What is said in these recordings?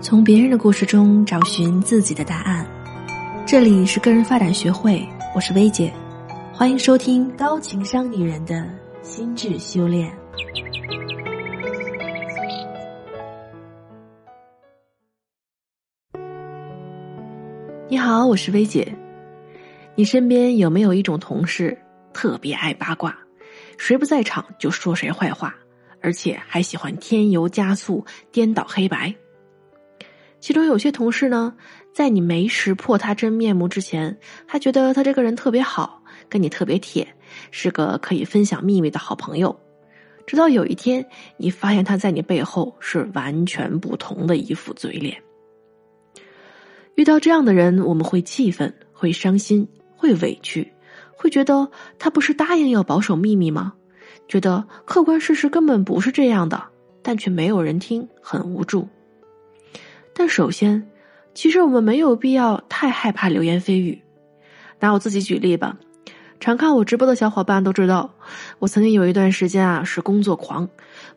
从别人的故事中找寻自己的答案。这里是个人发展学会，我是薇姐，欢迎收听高情商女人的心智修炼。你好，我是薇姐。你身边有没有一种同事特别爱八卦，谁不在场就说谁坏话，而且还喜欢添油加醋、颠倒黑白？其中有些同事呢，在你没识破他真面目之前，还觉得他这个人特别好，跟你特别铁，是个可以分享秘密的好朋友。直到有一天，你发现他在你背后是完全不同的一副嘴脸。遇到这样的人，我们会气愤，会伤心，会委屈，会觉得他不是答应要保守秘密吗？觉得客观事实根本不是这样的，但却没有人听，很无助。但首先，其实我们没有必要太害怕流言蜚语。拿我自己举例吧，常看我直播的小伙伴都知道，我曾经有一段时间啊是工作狂，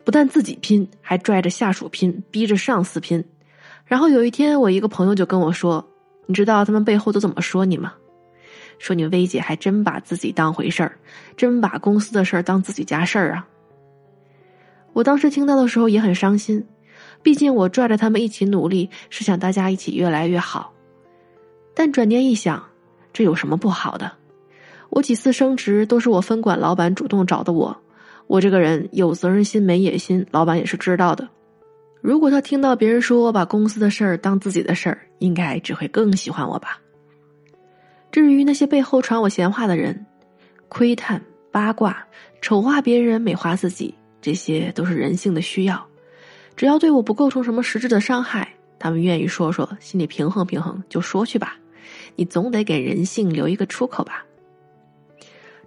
不但自己拼，还拽着下属拼，逼着上司拼。然后有一天，我一个朋友就跟我说：“你知道他们背后都怎么说你吗？说你薇姐还真把自己当回事儿，真把公司的事儿当自己家事儿啊！”我当时听到的时候也很伤心。毕竟我拽着他们一起努力，是想大家一起越来越好。但转念一想，这有什么不好的？我几次升职都是我分管老板主动找的我。我这个人有责任心没野心，老板也是知道的。如果他听到别人说我把公司的事儿当自己的事儿，应该只会更喜欢我吧。至于那些背后传我闲话的人，窥探、八卦、丑化别人、美化自己，这些都是人性的需要。只要对我不构成什么实质的伤害，他们愿意说说，心里平衡平衡就说去吧。你总得给人性留一个出口吧。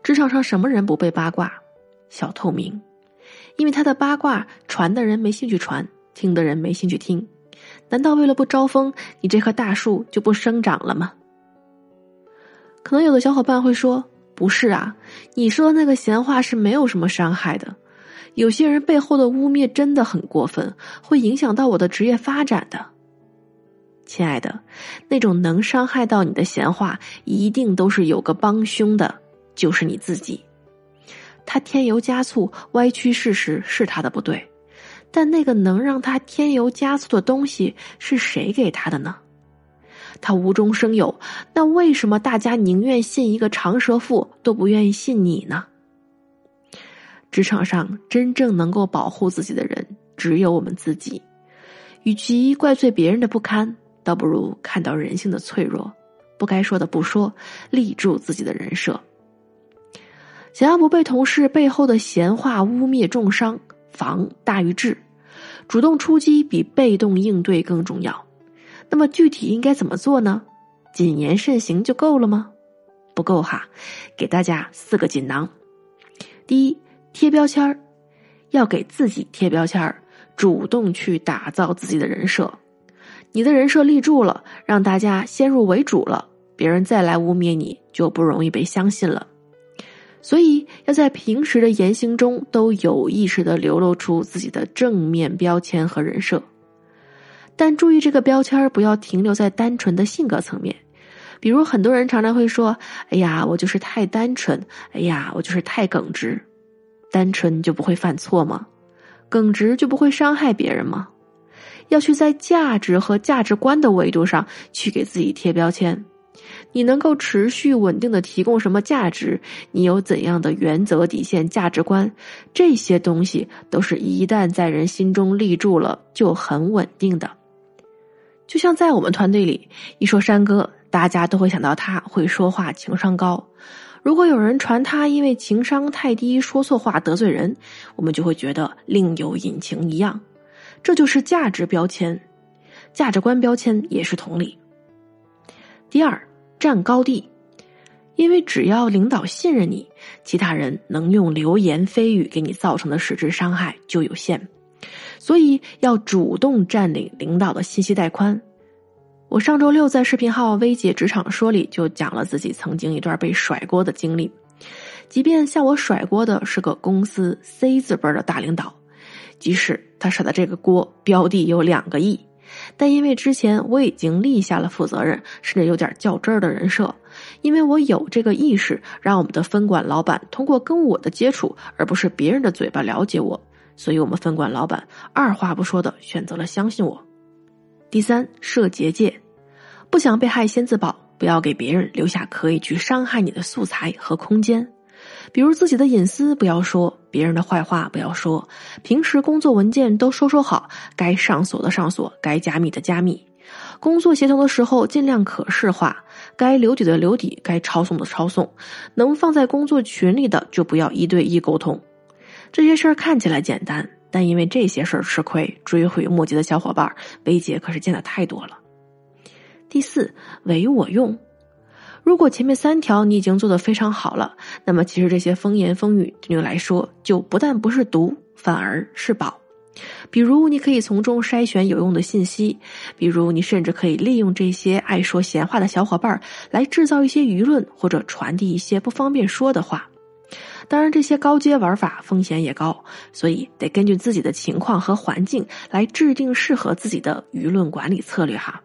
职场上什么人不被八卦？小透明，因为他的八卦传的人没兴趣传，听的人没兴趣听。难道为了不招风，你这棵大树就不生长了吗？可能有的小伙伴会说：“不是啊，你说的那个闲话是没有什么伤害的。”有些人背后的污蔑真的很过分，会影响到我的职业发展的。亲爱的，那种能伤害到你的闲话，一定都是有个帮凶的，就是你自己。他添油加醋、歪曲事实是他的不对，但那个能让他添油加醋的东西是谁给他的呢？他无中生有，那为什么大家宁愿信一个长舌妇，都不愿意信你呢？职场上真正能够保护自己的人，只有我们自己。与其怪罪别人的不堪，倒不如看到人性的脆弱，不该说的不说，立住自己的人设。想要不被同事背后的闲话污蔑重伤，防大于治，主动出击比被动应对更重要。那么具体应该怎么做呢？谨言慎行就够了吗？不够哈，给大家四个锦囊。第一。贴标签儿，要给自己贴标签儿，主动去打造自己的人设。你的人设立住了，让大家先入为主了，别人再来污蔑你就不容易被相信了。所以要在平时的言行中都有意识的流露出自己的正面标签和人设。但注意，这个标签儿不要停留在单纯的性格层面。比如，很多人常常会说：“哎呀，我就是太单纯。”“哎呀，我就是太耿直。”单纯就不会犯错吗？耿直就不会伤害别人吗？要去在价值和价值观的维度上去给自己贴标签。你能够持续稳定的提供什么价值？你有怎样的原则、底线、价值观？这些东西都是一旦在人心中立住了，就很稳定的。就像在我们团队里，一说山哥，大家都会想到他会说话，情商高。如果有人传他因为情商太低说错话得罪人，我们就会觉得另有隐情一样。这就是价值标签，价值观标签也是同理。第二，占高地，因为只要领导信任你，其他人能用流言蜚语给你造成的实质伤害就有限，所以要主动占领领导的信息带宽。我上周六在视频号“薇姐职场说”里就讲了自己曾经一段被甩锅的经历。即便向我甩锅的是个公司 C 字辈的大领导，即使他甩的这个锅标的有两个亿，但因为之前我已经立下了负责任，甚至有点较真儿的人设，因为我有这个意识，让我们的分管老板通过跟我的接触，而不是别人的嘴巴了解我，所以我们分管老板二话不说的选择了相信我。第三，设结界，不想被害先自保，不要给别人留下可以去伤害你的素材和空间。比如自己的隐私不要说，别人的坏话不要说，平时工作文件都收收好，该上锁的上锁，该加密的加密。工作协同的时候尽量可视化，该留底的留底，该抄送的抄送，能放在工作群里的就不要一对一沟通。这些事儿看起来简单，但因为这些事儿吃亏、追悔莫及的小伙伴，薇姐可是见的太多了。第四，唯我用。如果前面三条你已经做得非常好了，那么其实这些风言风语对你来说就不但不是毒，反而是宝。比如，你可以从中筛选有用的信息；比如，你甚至可以利用这些爱说闲话的小伙伴来制造一些舆论，或者传递一些不方便说的话。当然，这些高阶玩法风险也高，所以得根据自己的情况和环境来制定适合自己的舆论管理策略哈。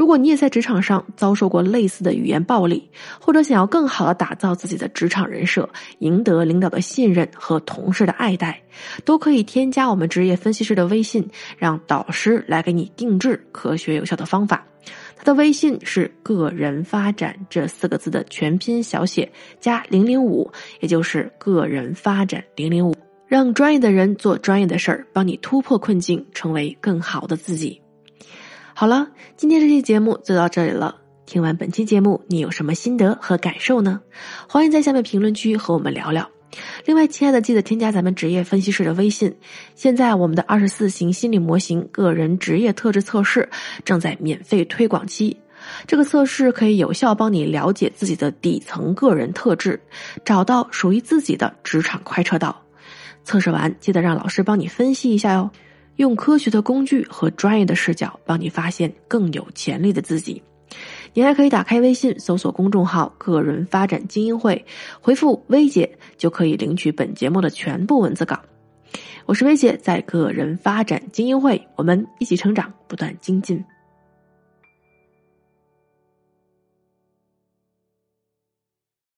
如果你也在职场上遭受过类似的语言暴力，或者想要更好的打造自己的职场人设，赢得领导的信任和同事的爱戴，都可以添加我们职业分析师的微信，让导师来给你定制科学有效的方法。他的微信是“个人发展”这四个字的全拼小写加零零五，也就是“个人发展零零五”，让专业的人做专业的事儿，帮你突破困境，成为更好的自己。好了，今天这期节目就到这里了。听完本期节目，你有什么心得和感受呢？欢迎在下面评论区和我们聊聊。另外，亲爱的，记得添加咱们职业分析师的微信。现在我们的二十四型心理模型个人职业特质测试正在免费推广期。这个测试可以有效帮你了解自己的底层个人特质，找到属于自己的职场快车道。测试完，记得让老师帮你分析一下哟。用科学的工具和专业的视角，帮你发现更有潜力的自己。你还可以打开微信，搜索公众号“个人发展精英会”，回复“薇姐”就可以领取本节目的全部文字稿。我是薇姐，在个人发展精英会，我们一起成长，不断精进。